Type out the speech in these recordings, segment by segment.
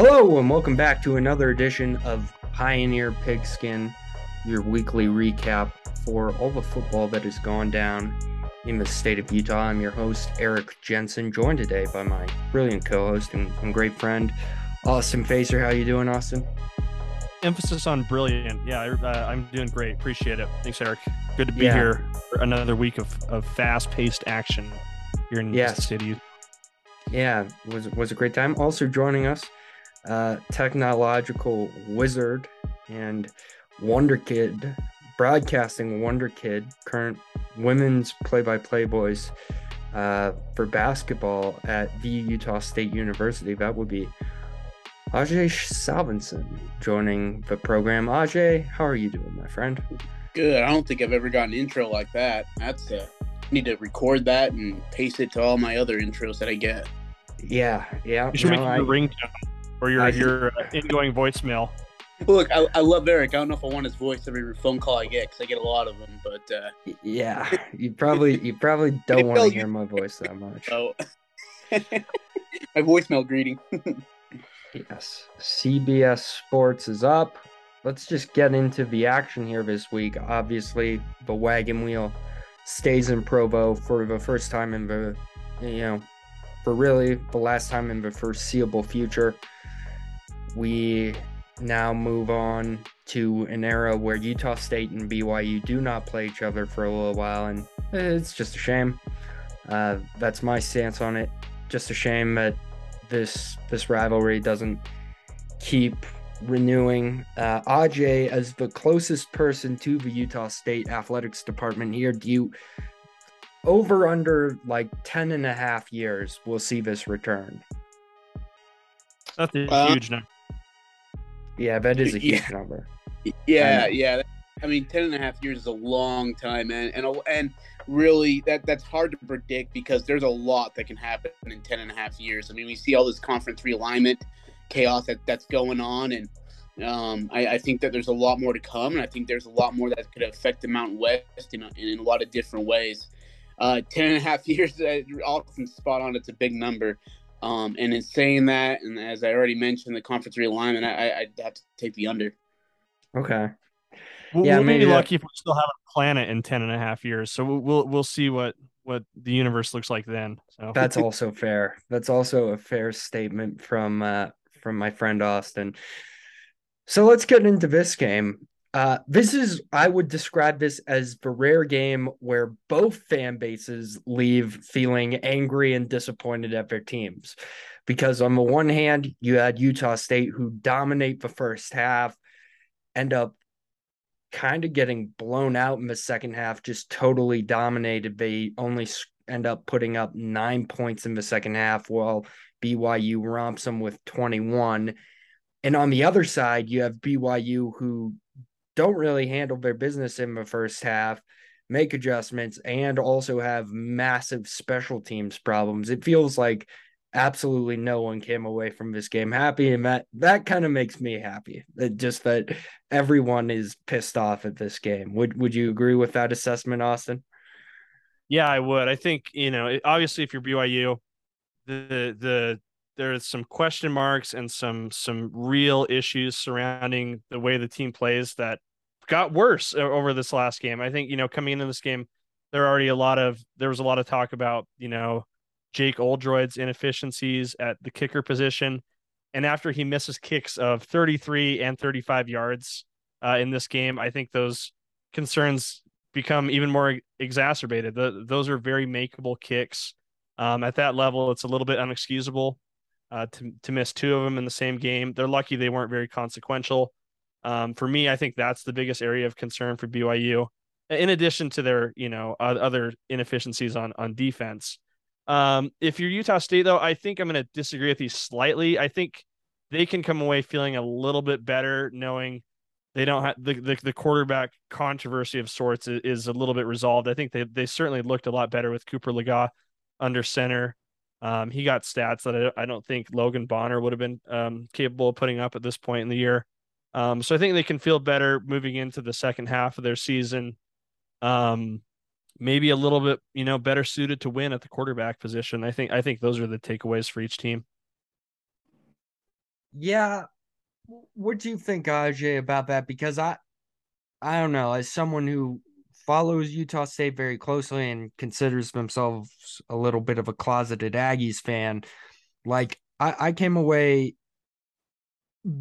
Hello, and welcome back to another edition of Pioneer Pigskin, your weekly recap for all the football that has gone down in the state of Utah. I'm your host, Eric Jensen, joined today by my brilliant co-host and, and great friend, Austin Facer. How you doing, Austin? Emphasis on brilliant. Yeah, I, uh, I'm doing great. Appreciate it. Thanks, Eric. Good to be Yeah. here for another week of, of fast-paced action here in Yes. the city. Yeah, was was a great time. Also joining us, uh, technological wizard and wonder kid, broadcasting wonder kid, current women's play-by-play boys uh, for basketball at the Utah State University. That would be Ajay Salvinson joining the program. Ajay, how are you doing, my friend? Good. I don't think I've ever gotten an intro like that. That's uh need to record that and paste it to all my other intros that I get. Yeah, yeah. You should no, make I- your ringtone or your I- your uh, ingoing voicemail. Look, I, I love Eric. I don't know if I want his voice every phone call I get because I get a lot of them. But uh, Yeah, you probably you probably don't want to hear my voice that much. so my voicemail greeting. Yes, CBS Sports is up. Let's just get into the action here this week. Obviously, the wagon wheel stays in Provo for the first time in the, you know, for really the last time in the foreseeable future. We now move on to an era where Utah State and BYU do not play each other for a little while, and it's just a shame. Uh, that's my stance on it. Just a shame that this this rivalry doesn't keep renewing. Uh, Aj, as the closest person to the Utah State athletics department here, do you over under like 10 and a half years we'll see this return? That's a Well- huge number. Yeah, that is a Yeah. huge number. yeah, yeah. I mean, 10 and a half years is a long time, and and and really that that's hard to predict because there's a lot that can happen in 10 and a half years. I mean, we see all this conference realignment chaos that that's going on, and um, I, I think that there's a lot more to come, and I think there's a lot more that could affect the Mountain West in a, in a lot of different ways. Uh, 10 and a half years, uh, Austin spot on. It's a big number. Um, and in saying that, and as I already mentioned, the conference realignment, I, I, I'd have to take the under. Okay. We'll, Yeah, we'll maybe be that- lucky if we still have a planet in 10 and a half years. So we'll we'll, we'll see what what the universe looks like then. So That's also fair. That's also a fair statement from uh from my friend Austin. So let's get into this game. Uh this is I would describe this as the rare game where both fan bases leave feeling angry and disappointed at their teams. Because on the one hand, you had Utah State who dominate the first half, end up kind of getting blown out in the second half, just totally dominated. They only end up putting up nine points in the second half, while BYU romps them with 21. And on the other side, you have BYU who don't really handle their business in the first half, make adjustments, and also have massive special teams problems. It feels like absolutely no one came away from this game happy and that that kind of makes me happy That just that everyone is pissed off at this game would would you agree with that assessment austin Yeah, I would. I think you know, it- obviously, if you're BYU, the the there's some question marks and some some real issues surrounding the way the team plays that got worse over this last game. I think you know, coming into this game, there are already a lot of there was a lot of talk about you know Jake Oldroyd's inefficiencies at the kicker position, and after he misses kicks of 33 and 35 yards uh, in this game, I think those concerns become even more exacerbated. The, those are very makeable kicks. Um, at that level, it's a little bit unexcusable uh, to to miss two of them in the same game. They're lucky they weren't very consequential. Um, for me, I think that's the biggest area of concern for BYU. In addition to their, you know, other inefficiencies on on defense. Um, if you're Utah State, though, I think I'm going to disagree with you slightly. I think they can come away feeling a little bit better knowing they don't have the, the, the quarterback controversy of sorts is, is a little bit resolved. I think they they certainly looked a lot better with Cooper Legas under center. Um, he got stats that I, don't think Logan Bonner would have been um, capable of putting up at this point in the year. Um, so I think they can feel better moving into the second half of their season. Um, maybe a little bit, you know, better suited to win at the quarterback position. I think I think those are the takeaways for each team. Yeah. What do you think, Aj, about that? Because I, I don't know, as someone who follows Utah State very closely and considers themselves a little bit of a closeted Aggies fan, like I, I came away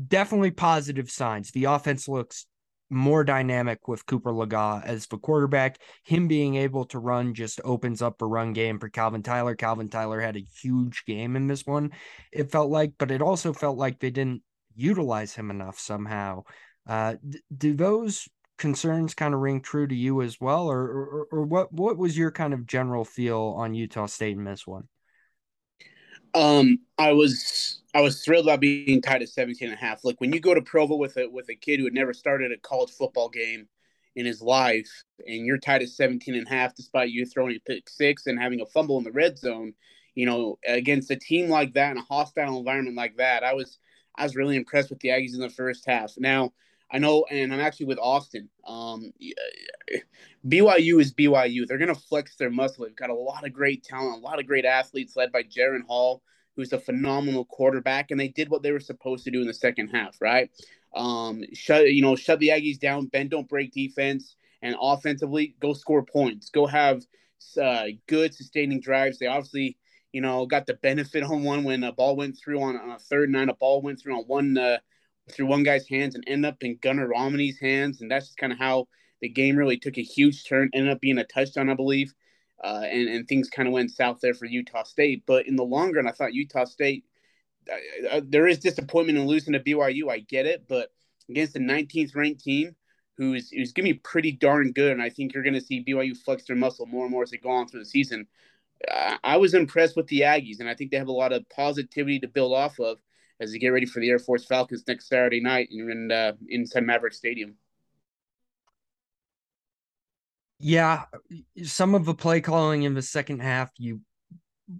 definitely positive signs. The offense looks more dynamic with Cooper Legas as the quarterback. Him being able to run just opens up a run game for Calvin Tyler. Calvin Tyler had a huge game in this one, it felt like, but it also felt like they didn't utilize him enough somehow. Uh, do those concerns kind of ring true to you as well, or, or or what what was your kind of general feel on Utah State in this one? Um, I was I was thrilled about being tied at 17 and a half. Like when you go to Provo with a with a kid who had never started a college football game in his life and you're tied at 17 and a half despite you throwing a pick six and having a fumble in the red zone, you know, against a team like that in a hostile environment like that, I was I was really impressed with the Aggies in the first half. Now, I know, and I'm actually with Austin. Um, BYU is BYU. They're going to flex their muscle. They've got a lot of great talent, a lot of great athletes led by Jaren Hall, who's a phenomenal quarterback, and they did what they were supposed to do in the second half, right? Um, shut you know, shut the Aggies down, bend don't break defense, and offensively go score points, go have uh, good sustaining drives. They obviously you know got the benefit on one when a ball went through on, on a third nine, a ball went through on one. Uh, through one guy's hands and end up in Gunnar Romney's hands. And that's just kind of how the game really took a huge turn, ended up being a touchdown, I believe. Uh, and, and things kind of went south there for Utah State. But in the long run, I thought Utah State, uh, uh, there is disappointment in losing to BYU. I get it. But against the 19th ranked team, who's, who's going to be pretty darn good, and I think you're going to see BYU flex their muscle more and more as they go on through the season. Uh, I was impressed with the Aggies, and I think they have a lot of positivity to build off of as you get ready for the Air Force Falcons next Saturday night in uh, inside Maverick Stadium. Yeah, some of the play calling in the second half you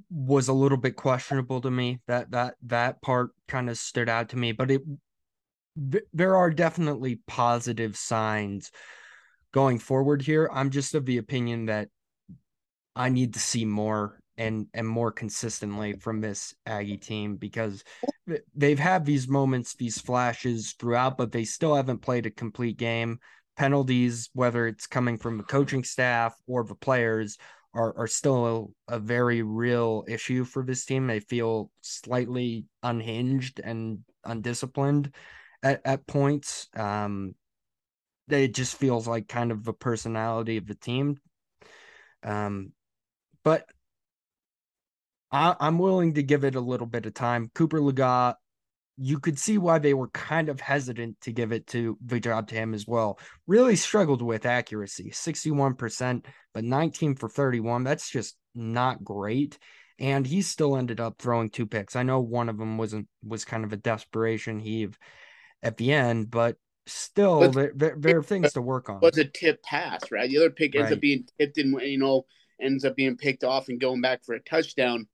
was a little bit questionable to me. That that that part kind of stood out to me, but it there are definitely positive signs going forward here. I'm just of the opinion that I need to see more and and more consistently from this Aggie team because they've had these moments, these flashes throughout, but they still haven't played a complete game. Penalties, whether it's coming from the coaching staff or the players, are, are still a, a very real issue for this team. They feel slightly unhinged and undisciplined at, at points. Um, it just feels like kind of the personality of the team. Um, but I, am willing to give it a little bit of time. Cooper Legas, you could see why they were kind of hesitant to give it to the job to him as well. Really struggled with accuracy, 61%, but 19 for 31. That's just not great. And he still ended up throwing two picks. I know one of them wasn't was kind of a desperation heave at the end, but still but there, there, there, are things to work on. Was a tip pass, right? The other pick ends right. up being tipped and you know ends up being picked off and going back for a touchdown.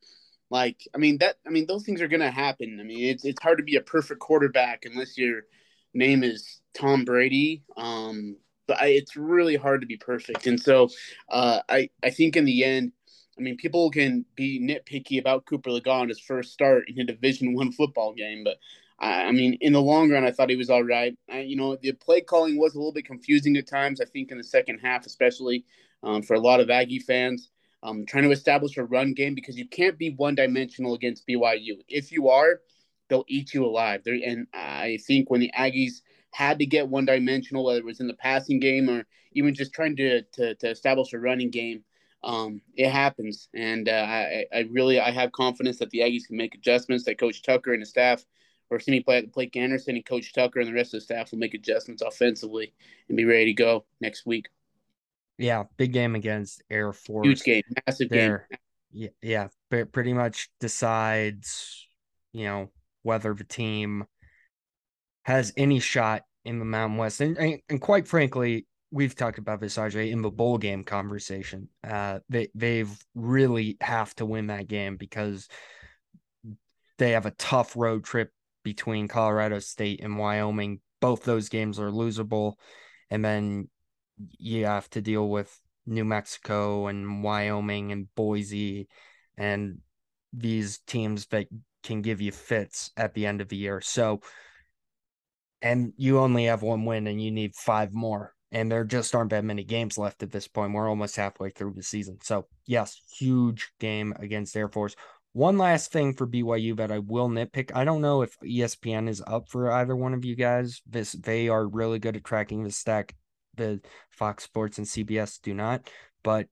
Like, I mean, that, I mean, those things are going to happen. I mean, it's, it's hard to be a perfect quarterback unless your name is Tom Brady. Um, but I, it's really hard to be perfect. And so uh, I, I think in the end, I mean, people can be nitpicky about Cooper Legas his first start in a Division One football game, but I, I mean, in the long run, I thought he was all right. I, you know, the play calling was a little bit confusing at times. I think in the second half, especially um, for a lot of Aggie fans. Um, trying to establish a run game because you can't be one dimensional against BYU. If you are, they'll eat you alive. They're, and I think when the Aggies had to get one dimensional, whether it was in the passing game or even just trying to to, to establish a running game, um, it happens. And uh, I, I really I have confidence that the Aggies can make adjustments. That Coach Tucker and the staff, or see me play Blake Anderson and Coach Tucker and the rest of the staff will make adjustments offensively and be ready to go next week. Yeah, big game against Air Force. Huge game, massive there, game. Yeah, yeah, pretty much decides, you know, whether the team has any shot in the Mountain West. And, and, and quite frankly, we've talked about this, in the bowl game conversation. Uh, they they've really have to win that game because they have a tough road trip between Colorado State and Wyoming. Both those games are losable, and then you have to deal with New Mexico and Wyoming and Boise and these teams that can give you fits at the end of the year. So, and you only have one win and you need five more. And there just aren't that many games left at this point. We're almost halfway through the season. So, yes, huge game against Air Force. One last thing for BYU that I will nitpick. I don't know if ESPN is up for either one of you guys. This they are really good at tracking the stack. The Fox Sports and CBS do not. But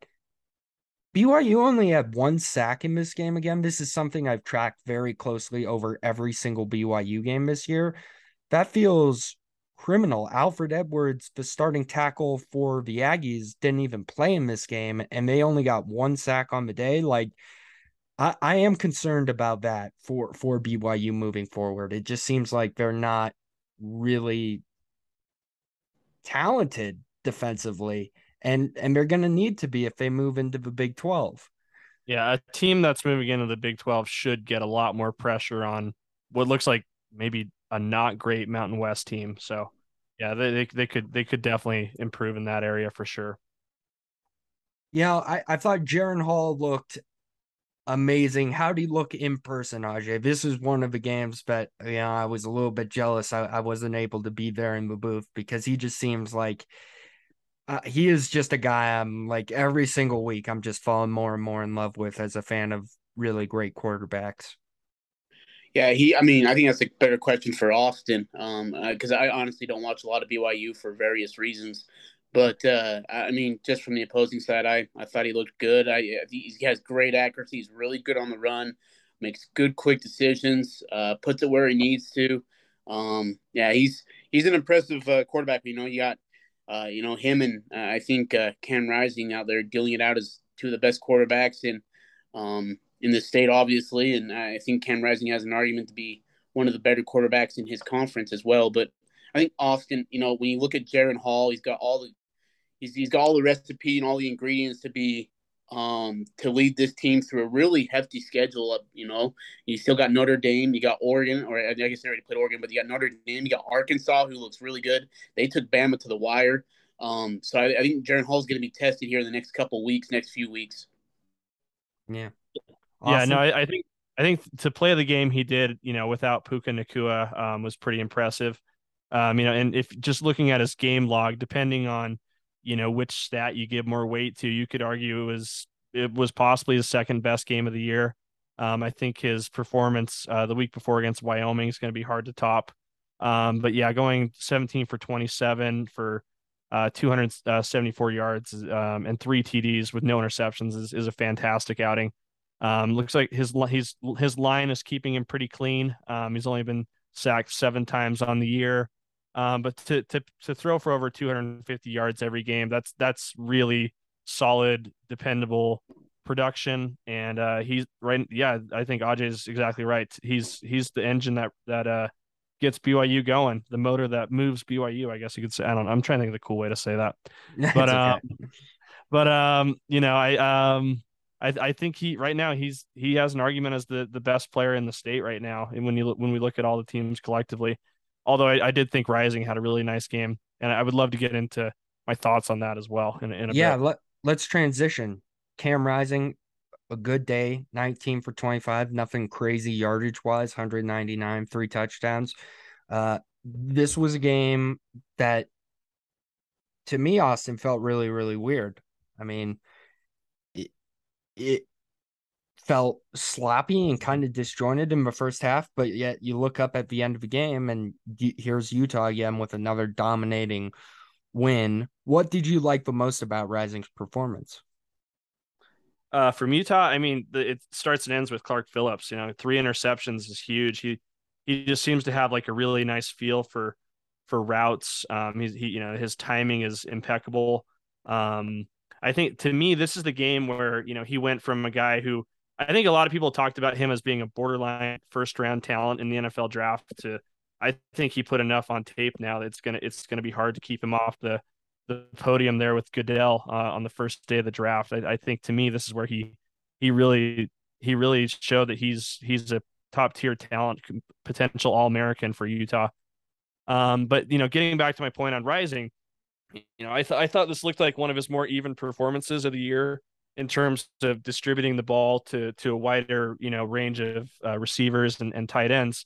BYU only had one sack in this game again. This is something I've tracked very closely over every single BYU game this year. That feels criminal. Alfred Edwards, the starting tackle for the Aggies, didn't even play in this game, and they only got one sack on the day. Like, I, I am concerned about that for for BYU moving forward. It just seems like they're not really talented defensively and and they're going to need to be if they move into the Big 12. Yeah, a team that's moving into the Big 12 should get a lot more pressure on what looks like maybe a not great Mountain West team. So, yeah, they they, they could they could definitely improve in that area for sure. Yeah, I, I thought Jaren Hall looked amazing. How did he look in person, Ajay? This is one of the games that you know I was a little bit jealous I, I wasn't able to be there in the booth because he just seems like uh, he is just a guy I'm like every single week I'm just falling more and more in love with as a fan of really great quarterbacks. Yeah, he. I mean, I think that's a better question for Austin, um, because uh, I honestly don't watch a lot of BYU for various reasons. But uh, I mean, just from the opposing side, I, I thought he looked good. I he has great accuracy. He's really good on the run. Makes good, quick decisions. Uh, puts it where he needs to. Um, yeah, he's he's an impressive uh, quarterback. You know, you got uh, you know, him and uh, I think uh, Cam Rising out there dealing it out as two of the best quarterbacks in um, in the state, obviously. And I think Cam Rising has an argument to be one of the better quarterbacks in his conference as well. But I think Austin, you know, when you look at Jaren Hall, he's got all the he's he's got all the recipe and all the ingredients to be um, to lead this team through a really hefty schedule. Up, you know, you still got Notre Dame, you got Oregon, or I guess they already played Oregon, but you got Notre Dame, you got Arkansas, who looks really good. They took Bama to the wire. Um, so I, I think Jaren Hall's going to be tested here in the next couple weeks, next few weeks. Yeah. Awesome. Yeah. No, I, I, think I think to play the game he did, you know, without Puka Nacua, um, was pretty impressive. Um, you know, and if just looking at his game log, depending on you know which stat you give more weight to. You could argue it was it was possibly the second best game of the year. Um, I think his performance uh, the week before against Wyoming is going to be hard to top. Um, but yeah, going 17 for 27 for uh, 274 yards um, and three TDs with no interceptions is, is a fantastic outing. Um, looks like his his his line is keeping him pretty clean. Um, he's only been sacked seven times on the year. Um, but to to to throw for over 250 yards every game, that's that's really solid, dependable production. And uh, he's right. Yeah, I think Ajay is exactly right. He's he's the engine that that uh gets BYU going, the motor that moves BYU. I guess you could say. I don't. know. I'm trying to think of the cool way to say that. But um, but um, you know, I um. I, I think he right now he's he has an argument as the, the best player in the state right now. And when you when we look at all the teams collectively, although I, I, did think Rising had a really nice game, and I would love to get into my thoughts on that as well. In, in yeah, bit. let let's transition. Cam Rising, a good day, 19 for 25, nothing crazy yardage wise, 199, three touchdowns. Uh, this was a game that, to me, Austin felt really, really weird. I mean, it, it felt sloppy and kind of disjointed in the first half, but yet you look up at the end of the game and here's Utah again with another dominating win. What did you like the most about Rising's performance? Uh, from Utah, I mean, the, it starts and ends with Clark Phillips. You know, three interceptions is huge. He he just seems to have like a really nice feel for for routes. Um, he's he you know his timing is impeccable. Um, I think to me, this is the game where you know he went from a guy who I think a lot of people talked about him as being a borderline first round talent in the NFL draft. To I think he put enough on tape now that it's gonna it's gonna be hard to keep him off the the podium there with Goodell uh, on the first day of the draft. I, I, think to me this is where he he really he really showed that he's he's a top tier talent, potential All American for Utah. Um, but you know, getting back to my point on Rising, you know, I thought I thought this looked like one of his more even performances of the year. In terms of distributing the ball to to a wider you know range of uh, receivers and, and tight ends.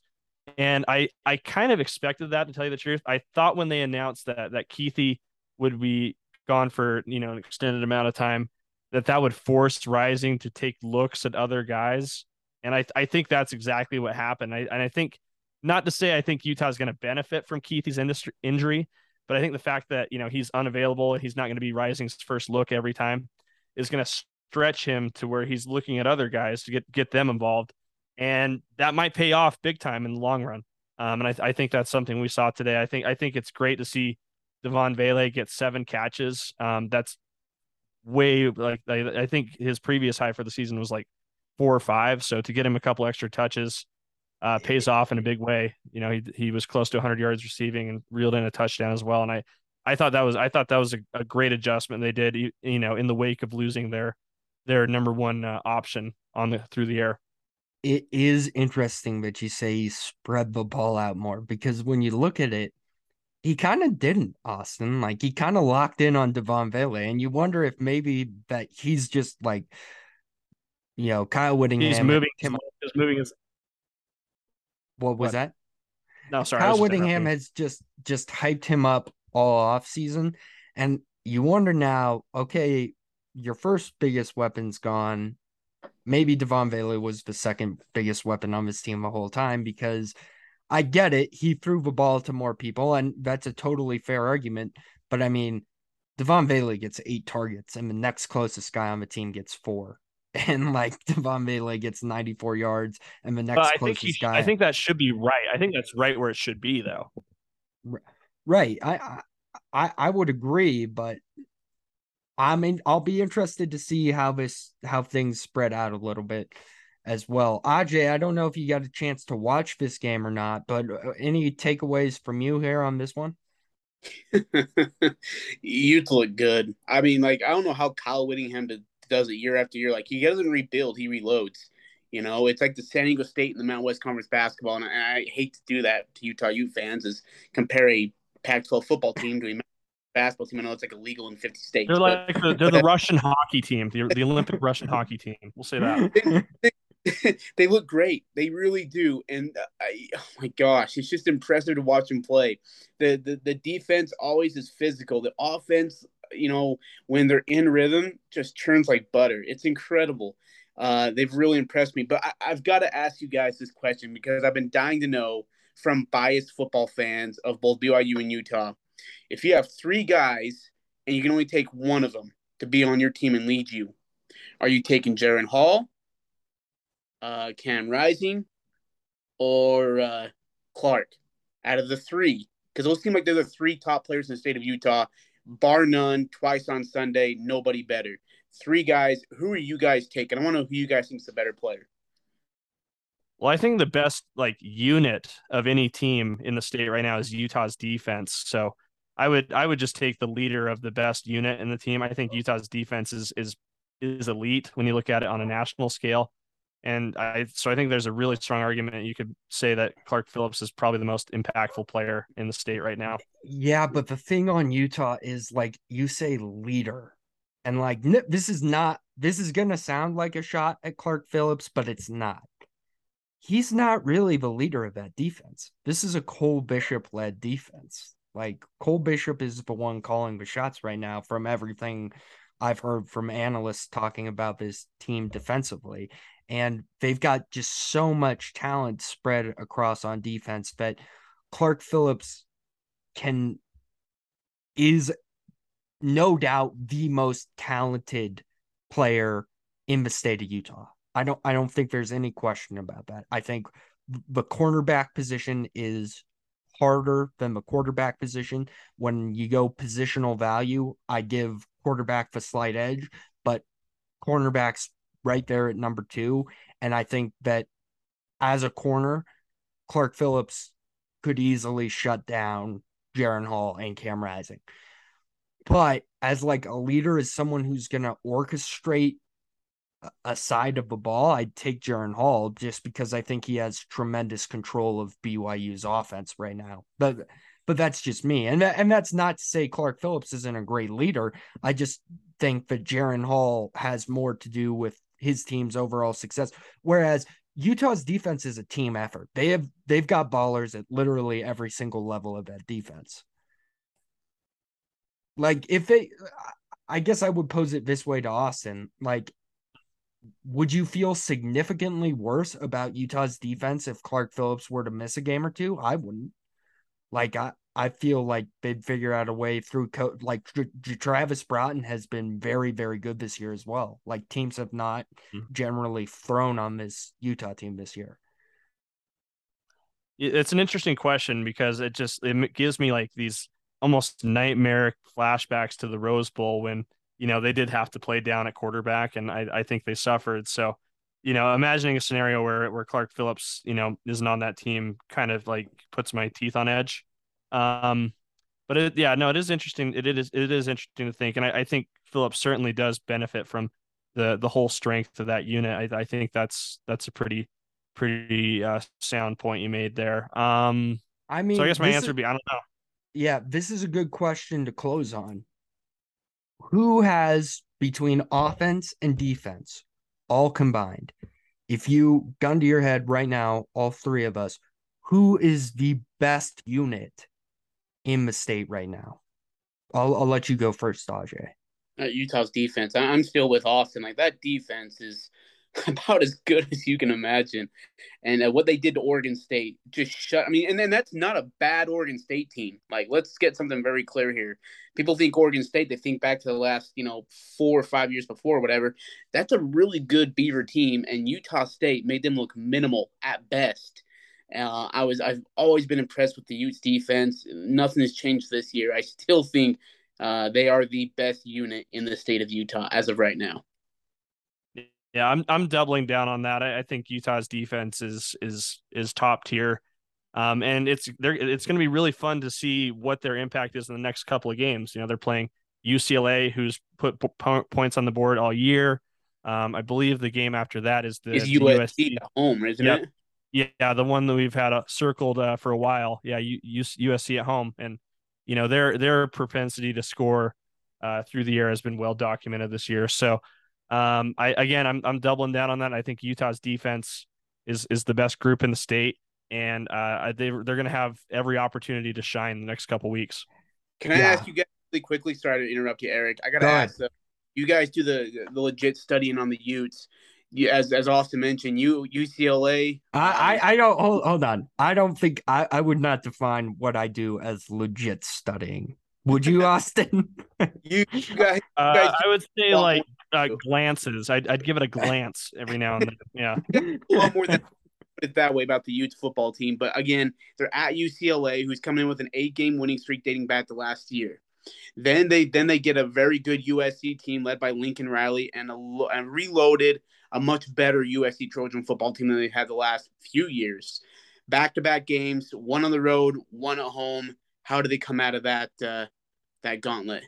And I I kind of expected that to tell you the truth. I thought when they announced that that Kuithe would be gone for you know an extended amount of time, that that would force Rising to take looks at other guys. And I I think that's exactly what happened. I and I think not to say I think Utah is going to benefit from Kuithe's industry, injury, but I think the fact that you know he's unavailable, he's not going to be Rising's first look every time, is going to stretch him to where he's looking at other guys to get get them involved, and that might pay off big time in the long run. Um, and I, I think that's something we saw today. I think I think it's great to see Devaughn Vele get seven catches. Um, that's way like I, I think his previous high for the season was like four or five. So to get him a couple extra touches uh, pays off in a big way. You know, he he was close to 100 yards receiving and reeled in a touchdown as well. And I I thought that was I thought that was a, a great adjustment they did. You know, in the wake of losing their their number one uh, option on the through the air. It is interesting that you say he spread the ball out more because when you look at it, he kind of didn't, Austin. Like he kind of locked in on Devaughn Vele, and you wonder if maybe that he's just like, you know, Kyle Whittingham. He's moving. Him, he's moving his. What was what? that? No, sorry. Kyle Whittingham has just just hyped him up all off season, and you wonder now. Okay, your first biggest weapon's gone. Maybe Devaughn Vele was the second biggest weapon on this team the whole time because I get it. He threw the ball to more people, and that's a totally fair argument. But I mean, Devaughn Vele gets eight targets, and the next closest guy on the team gets four. And like Devaughn Vele gets 94 yards, and the next closest think guy. I think that should be right. I think that's right where it should be, though. Right. I I I would agree, but I mean, I'll be interested to see how this how things spread out a little bit as well. Aj, I don't know if you got a chance to watch this game or not, but uh, any takeaways from you here on this one? Utes look good. I mean, like I don't know how Kyle Whittingham does it year after year. Like he doesn't rebuild, he reloads. You know, it's like the San Diego State and the Mountain West Conference basketball, and I, I hate to do that to Utah Ute fans is compare a Pac-12 football team to a basketball team. I know it's like illegal in 50 states. They're like the, they're the Russian hockey team, the, the Olympic Russian hockey team. We'll say that. they look great. They really do. And uh, I, oh my gosh, it's just impressive to watch them play. The, the the defense always is physical. The offense, you know, when they're in rhythm, just turns like butter. It's incredible. Uh, they've really impressed me. But I, I've got to ask you guys this question because I've been dying to know from biased football fans of both BYU and Utah. If you have three guys and you can only take one of them to be on your team and lead you, are you taking Jaren Hall? uh, Cam Rising, or uh, Clark out of the three? Because those seem like they're the three top players in the state of Utah, bar none, twice on Sunday, nobody better. Three guys. Who are you guys taking? I want to know who you guys think is the better player. Well, I think the best like unit of any team in the state right now is Utah's defense. So I would I would just take the leader of the best unit in the team. I think Utah's defense is is is elite when you look at it on a national scale. And I so I think there's a really strong argument you could say that Clark Phillips is probably the most impactful player in the state right now. Yeah, but the thing on Utah is like you say leader. And like this is not this is going to sound like a shot at Clark Phillips, but it's not. He's not really the leader of that defense. This is a Cole Bishop led defense. Like Cole Bishop is the one calling the shots right now from everything I've heard from analysts talking about this team defensively and they've got just so much talent spread across on defense that Clark Phillips can is no doubt the most talented player in the state of Utah. I don't I don't think there's any question about that. I think the cornerback position is harder than the quarterback position. When you go positional value, I give quarterback the slight edge, but cornerbacks right there at number two. And I think that as a corner, Clark Phillips could easily shut down Jaren Hall and Cam Rising. But as like a leader, as someone who's gonna orchestrate a side of the ball, I'd take Jaren Hall just because I think he has tremendous control of BYU's offense right now. But but that's just me. And that, and that's not to say Clark Phillips isn't a great leader. I just think that Jaren Hall has more to do with his team's overall success. Whereas Utah's defense is a team effort. They have they've got ballers at literally every single level of that defense. Like if they I guess I would pose it this way to Austin. Like would you feel significantly worse about Utah's defense if Clark Phillips were to miss a game or two? I wouldn't. Like I I feel like they'd figure out a way through co- like Travis Broughton has been very very good this year as well. Like teams have not mm-hmm. generally thrown on this Utah team this year. It's an interesting question because it just it gives me like these almost nightmare flashbacks to the Rose Bowl when you know they did have to play down at quarterback and I, I think they suffered. So you know, imagining a scenario where where Clark Phillips, you know, isn't on that team kind of like puts my teeth on edge. Um, but it, yeah, no, it is interesting. It, it is it is interesting to think, and I, I, think Phillips certainly does benefit from the the whole strength of that unit. I, I think that's that's a pretty pretty uh, sound point you made there. Um, I mean, so I guess my answer would be I don't know. Yeah, this is a good question to close on. Who has between offense and defense all combined? If you gun to your head right now, all three of us, who is the best unit in the state right now? I'll I'll let you go first, Ajay. Uh, Utah's defense. I'm still with Austin. Like that defense is about as good as you can imagine. And uh, what they did to Oregon State just shut. I mean, and then that's not a bad Oregon State team. Like, let's get something very clear here. People think Oregon State, they think back to the last, you know, four or five years before, whatever. That's a really good Beaver team, and Utah State made them look minimal at best. Uh, I was I've always been impressed with the Utes defense. Nothing has changed this year. I still think uh, they are the best unit in the state of Utah as of right now. Yeah, I'm I'm doubling down on that. I, I think Utah's defense is is is top tier. Um, and it's they're it's going to be really fun to see what their impact is in the next couple of games. You know, they're playing UCLA, who's put points on the board all year. Um, I believe the game after that is the, is the USC, USC at home, isn't yep. it? Yeah, the one that we've had uh, circled uh, for a while. Yeah, U- USC at home, and you know their their propensity to score uh, through the air has been well documented this year. So um, I again, I'm I'm doubling down on that. I think Utah's defense is is the best group in the state, and uh, they they're going to have every opportunity to shine the next couple weeks. Can I yeah. ask you guys really quickly? Sorry to interrupt you, Eric. I got to Go ask. Uh, you guys do the the legit studying on the Utes. You, as as Austin mentioned, you UCLA. I I, um, I don't hold, hold on. I don't think I I would not define what I do as legit studying. Would you, Austin? you, you guys, uh, guys I would say like uh, glances. I'd, I'd give it a glance every now and then. Yeah. a lot more than put it that way about the Utes football team. But again, they're at UCLA, who's coming in with an eight-game winning streak dating back to last year. Then they then they get a very good USC team led by Lincoln Riley and a and reloaded a much better USC Trojan football team than they had the last few years. Back-to-back games, one on the road, one at home. How do they come out of that uh, that gauntlet?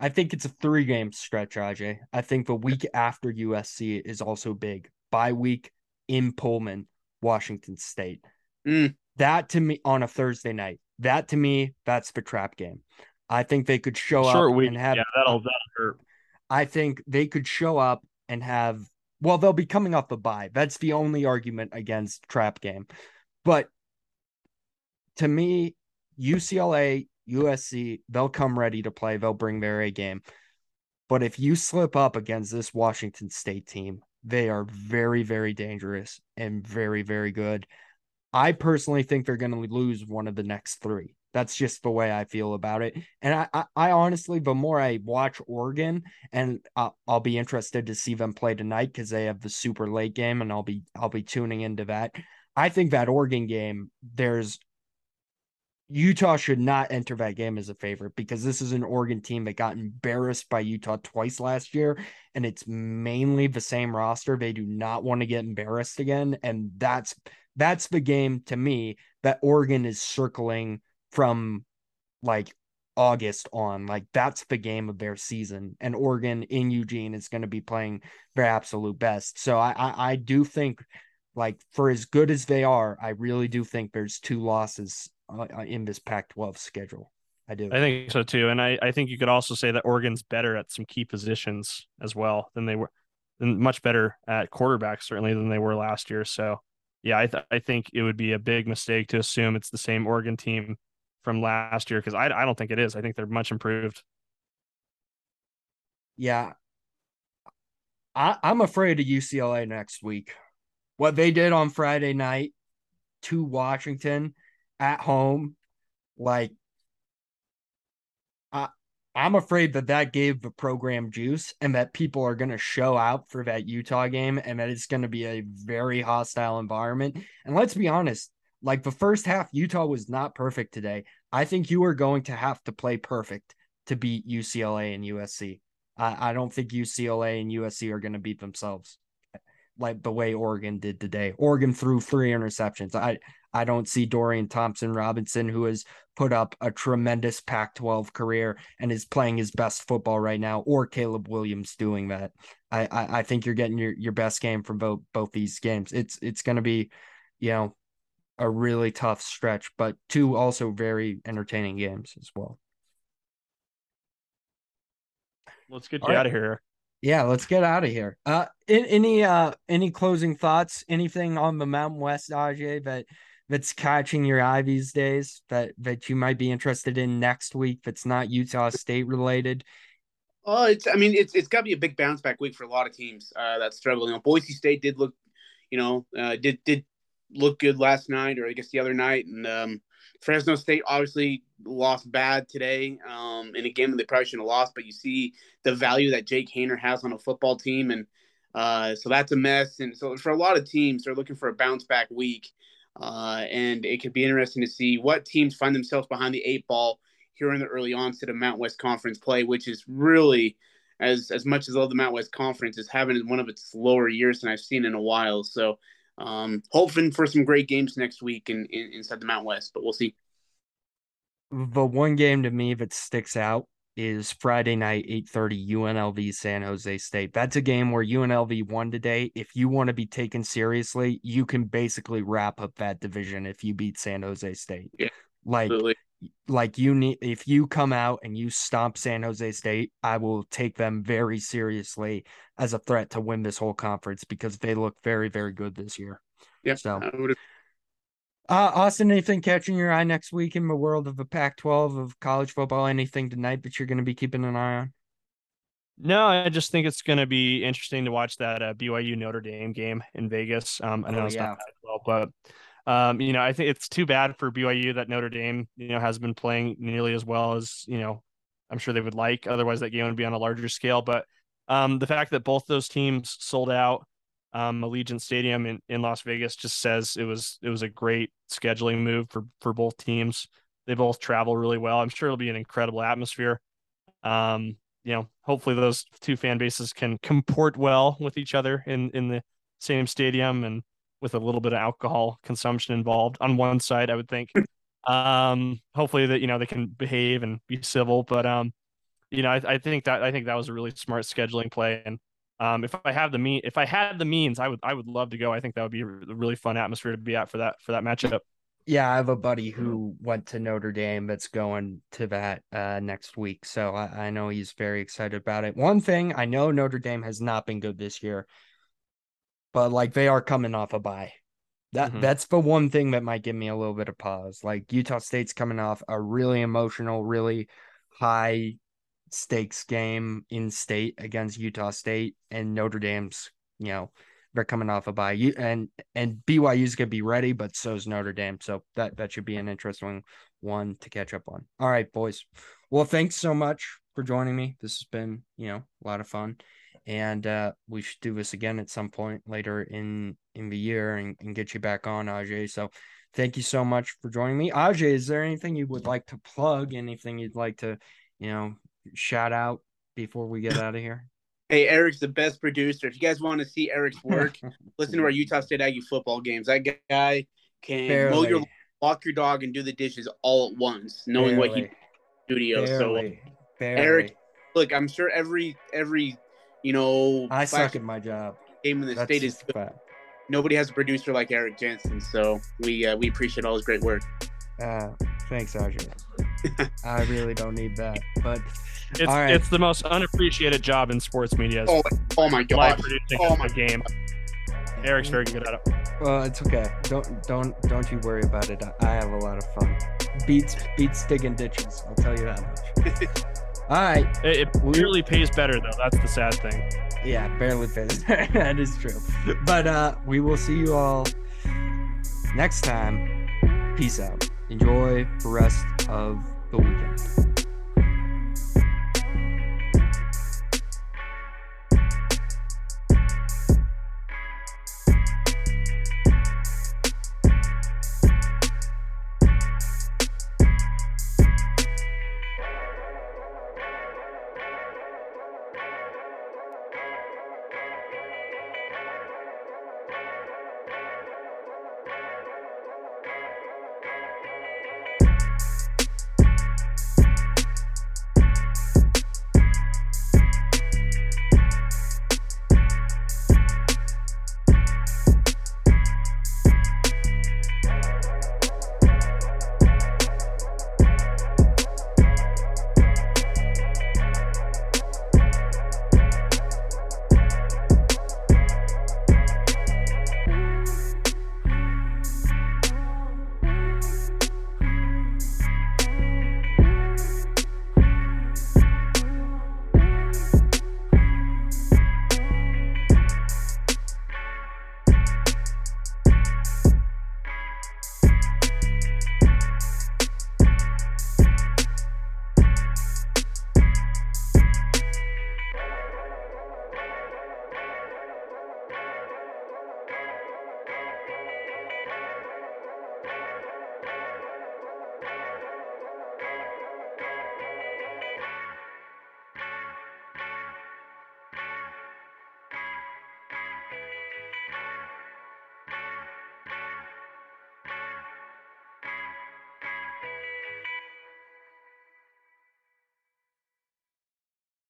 I think it's a three game stretch, Ajay. I think the week after USC is also big. Bye week in Pullman, Washington State. Mm. That to me on a Thursday night. That to me, that's the trap game. I think they could show Short up week. and have. Yeah, that'll that'll hurt. I think they could show up and have. Well, they'll be coming off a bye. That's the only argument against trap game. But to me, UCLA USC, they'll come ready to play. They'll bring their A game. But if you slip up against this Washington State team, they are very, very dangerous and very, very good. I personally think they're going to lose one of the next three. That's just the way I feel about it. And I, I, I honestly, the more I watch Oregon, and I'll, I'll be interested to see them play tonight because they have the super late game, and I'll be I'll be tuning into that. I think that Oregon game, there's Utah should not enter that game as a favorite because this is an Oregon team that got embarrassed by Utah twice last year, and it's mainly the same roster. They do not want to get embarrassed again, and that's that's the game to me that Oregon is circling from like August on. Like that's the game of their season, and Oregon in Eugene is going to be playing their absolute best. So I, I I do think like for as good as they are, I really do think there's two losses in this Pac-12 schedule. I do. I think so too, and I, I think you could also say that Oregon's better at some key positions as well than they were, than much better at quarterback certainly than they were last year. So, yeah, I th- I think it would be a big mistake to assume it's the same Oregon team from last year because I I don't think it is. I think they're much improved. Yeah, I, I'm afraid of UCLA next week. What they did on Friday night to Washington at home, like I, I'm afraid that that gave the program juice and that people are going to show out for that Utah game and that it's going to be a very hostile environment. And let's be honest, like the first half, Utah was not perfect today. I think you are going to have to play perfect to beat UCLA and USC. I, I don't think UCLA and USC are going to beat themselves like the way Oregon did today. Oregon threw three interceptions. I I don't see Dorian Thompson Robinson, who has put up a tremendous Pac 12 career and is playing his best football right now, or Caleb Williams doing that. I, I, I think you're getting your, your best game from both both these games. It's it's gonna be, you know, a really tough stretch, but two also very entertaining games as well. Let's get you right. out of here. Yeah, let's get out of here. Uh, any uh, any closing thoughts? Anything on the Mountain West, Aj, that that's catching your eye these days that that you might be interested in next week that's not Utah State related? Oh, it's I mean it's it's got to be a big bounce back week for a lot of teams uh, that struggle. You know, Boise State did look, you know, uh, did did look good last night or I guess the other night, and um, Fresno State obviously lost bad today um, in a game that they probably shouldn't have lost. But you see the value that Jake Haener has on a football team, and uh, so that's a mess. And so for a lot of teams, they're looking for a bounce back week. Uh, and it could be interesting to see what teams find themselves behind the eight ball here in the early onset of Mount West Conference play, which is really, as as much as all the Mount West Conference is having one of its lower years than I've seen in a while. So, um, hoping for some great games next week in, in inside the Mount West, but we'll see. The one game to me that sticks out is Friday night, 8:30 UNLV San Jose State. That's a game where UNLV won today. If you want to be taken seriously, you can basically wrap up that division if you beat San Jose State. Yeah. Like absolutely. like you need if you come out and you stomp San Jose State, I will take them very seriously as a threat to win this whole conference because they look very very good this year. Yeah. So uh, Austin, anything catching your eye next week in the world of the Pac 12 of college football? Anything tonight that you're going to be keeping an eye on? No, I just think it's going to be interesting to watch that uh, BYU Notre Dame game in Vegas. Um, I know oh, it's yeah. not 12, but um, you know, I think it's too bad for BYU that Notre Dame, you know, has been playing nearly as well as you know I'm sure they would like. Otherwise, that game would be on a larger scale. But um, the fact that both those teams sold out um, Allegiant Stadium in, in Las Vegas just says it was it was a great scheduling move for for both teams. They both travel really well. I'm sure it'll be an incredible atmosphere. Um, you know, hopefully those two fan bases can comport well with each other in in the same stadium and with a little bit of alcohol consumption involved on one side, I would think. Um, hopefully that you know they can behave and be civil, but um, you know, I, I think that I think that was a really smart scheduling play and um, if I have the mean, if I had the means, I would I would love to go. I think that would be a really fun atmosphere to be at for that for that matchup. Yeah, I have a buddy who went to Notre Dame that's going to that uh, next week, so I, I know he's very excited about it. One thing I know Notre Dame has not been good this year, but like they are coming off a bye. That mm-hmm. that's the one thing that might give me a little bit of pause. Like Utah State's coming off a really emotional, really high stakes game in state against Utah State and Notre Dame's, you know, they're coming off a bye. You and and BYU's gonna be ready, but so's Notre Dame. So that that should be an interesting one to catch up on. All right, boys. Well, thanks so much for joining me. This has been, you know, a lot of fun. And uh, we should do this again at some point later in in the year and, and get you back on, Ajay. So thank you so much for joining me. Ajay, is there anything you would like to plug? Anything you'd like to, you know, shout out before we get out of here? Hey, Eric's the best producer. If you guys want to see Eric's work, listen to our Utah State Aggie football games. That guy can Barely. mow your walk your dog and do the dishes all at once, knowing Barely. what he studio. Barely. So. Eric, look, I'm sure every every you know I suck at my job. Game in the That's state is nobody has a producer like Eric Jensen, so we uh, we appreciate all his great work. Uh, thanks, Audrey. I really don't need that, but It's All right. it's the most unappreciated job in sports media. Oh, oh my live god. producing Oh a my game. Eric's very good at it. well, it's okay. Don't don't don't you worry about it. I, I have a lot of fun. Beats beats digging ditches. I'll tell you that much. All right. It, it We- really pays better though. That's the sad thing. Yeah, barely pays. that is true. But uh we will see you all next time. Peace out. Enjoy the rest of the weekend.